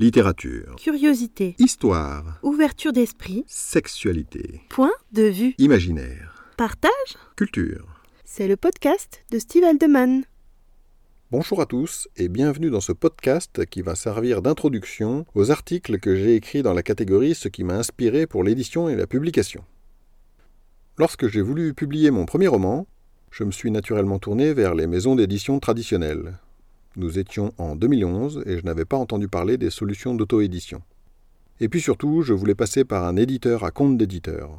Littérature. Curiosité. Histoire. Ouverture d'esprit. Sexualité. Point de vue. Imaginaire. Partage. Culture. C'est le podcast de Steve Aldeman. Bonjour à tous et bienvenue dans ce podcast qui va servir d'introduction aux articles que j'ai écrits dans la catégorie Ce qui m'a inspiré pour l'édition et la publication. Lorsque j'ai voulu publier mon premier roman, je me suis naturellement tourné vers les maisons d'édition traditionnelles, nous étions en 2011 et je n'avais pas entendu parler des solutions d'auto-édition. Et puis surtout, je voulais passer par un éditeur à compte d'éditeur.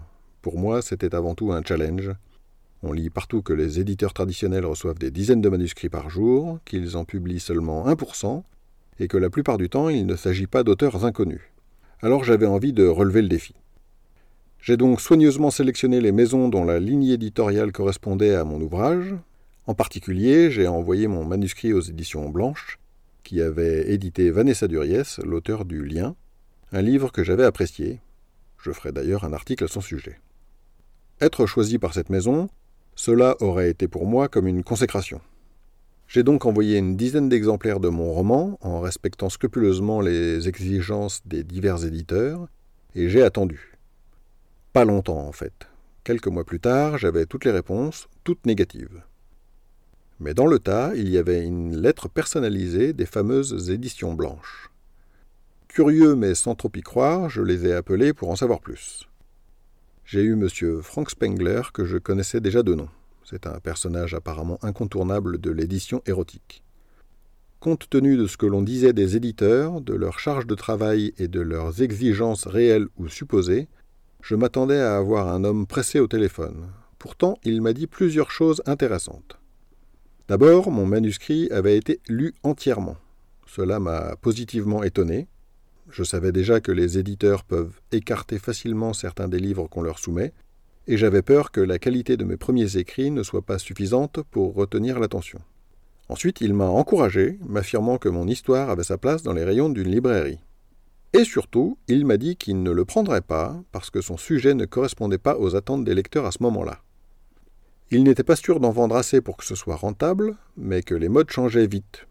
Pour moi, c'était avant tout un challenge. On lit partout que les éditeurs traditionnels reçoivent des dizaines de manuscrits par jour, qu'ils en publient seulement 1%, et que la plupart du temps, il ne s'agit pas d'auteurs inconnus. Alors j'avais envie de relever le défi. J'ai donc soigneusement sélectionné les maisons dont la ligne éditoriale correspondait à mon ouvrage, en particulier, j'ai envoyé mon manuscrit aux éditions Blanches, qui avaient édité Vanessa Duriès, l'auteur du Lien, un livre que j'avais apprécié. Je ferai d'ailleurs un article à son sujet. Être choisi par cette maison, cela aurait été pour moi comme une consécration. J'ai donc envoyé une dizaine d'exemplaires de mon roman, en respectant scrupuleusement les exigences des divers éditeurs, et j'ai attendu. Pas longtemps en fait. Quelques mois plus tard, j'avais toutes les réponses, toutes négatives. Mais dans le tas, il y avait une lettre personnalisée des fameuses éditions blanches. Curieux mais sans trop y croire, je les ai appelés pour en savoir plus. J'ai eu M. Frank Spengler que je connaissais déjà de nom. C'est un personnage apparemment incontournable de l'édition érotique. Compte tenu de ce que l'on disait des éditeurs, de leur charge de travail et de leurs exigences réelles ou supposées, je m'attendais à avoir un homme pressé au téléphone. Pourtant, il m'a dit plusieurs choses intéressantes. D'abord, mon manuscrit avait été lu entièrement. Cela m'a positivement étonné. Je savais déjà que les éditeurs peuvent écarter facilement certains des livres qu'on leur soumet, et j'avais peur que la qualité de mes premiers écrits ne soit pas suffisante pour retenir l'attention. Ensuite, il m'a encouragé, m'affirmant que mon histoire avait sa place dans les rayons d'une librairie. Et surtout, il m'a dit qu'il ne le prendrait pas parce que son sujet ne correspondait pas aux attentes des lecteurs à ce moment-là. Il n'était pas sûr d'en vendre assez pour que ce soit rentable, mais que les modes changeaient vite.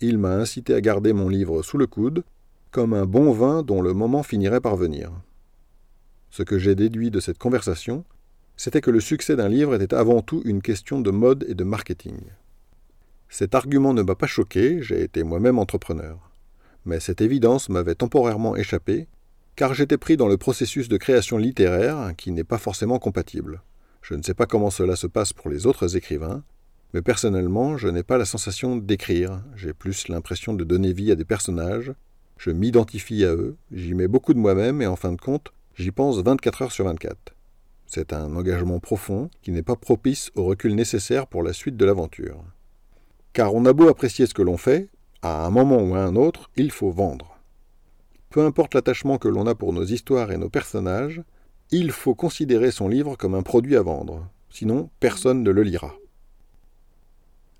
Il m'a incité à garder mon livre sous le coude, comme un bon vin dont le moment finirait par venir. Ce que j'ai déduit de cette conversation, c'était que le succès d'un livre était avant tout une question de mode et de marketing. Cet argument ne m'a pas choqué, j'ai été moi-même entrepreneur. Mais cette évidence m'avait temporairement échappé, car j'étais pris dans le processus de création littéraire qui n'est pas forcément compatible. Je ne sais pas comment cela se passe pour les autres écrivains, mais personnellement, je n'ai pas la sensation d'écrire, j'ai plus l'impression de donner vie à des personnages, je m'identifie à eux, j'y mets beaucoup de moi-même et en fin de compte, j'y pense 24 heures sur 24. C'est un engagement profond qui n'est pas propice au recul nécessaire pour la suite de l'aventure. Car on a beau apprécier ce que l'on fait, à un moment ou à un autre, il faut vendre. Peu importe l'attachement que l'on a pour nos histoires et nos personnages, il faut considérer son livre comme un produit à vendre, sinon personne ne le lira.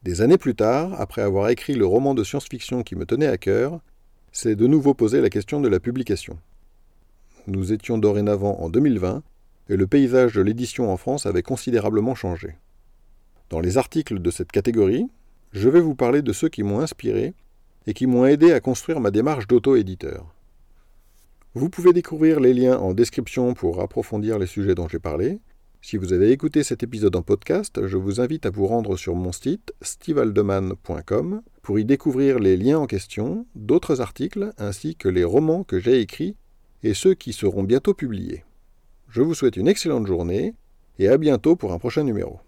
Des années plus tard, après avoir écrit le roman de science-fiction qui me tenait à cœur, c'est de nouveau posé la question de la publication. Nous étions dorénavant en 2020, et le paysage de l'édition en France avait considérablement changé. Dans les articles de cette catégorie, je vais vous parler de ceux qui m'ont inspiré et qui m'ont aidé à construire ma démarche d'auto-éditeur. Vous pouvez découvrir les liens en description pour approfondir les sujets dont j'ai parlé. Si vous avez écouté cet épisode en podcast, je vous invite à vous rendre sur mon site stevealdeman.com pour y découvrir les liens en question, d'autres articles ainsi que les romans que j'ai écrits et ceux qui seront bientôt publiés. Je vous souhaite une excellente journée et à bientôt pour un prochain numéro.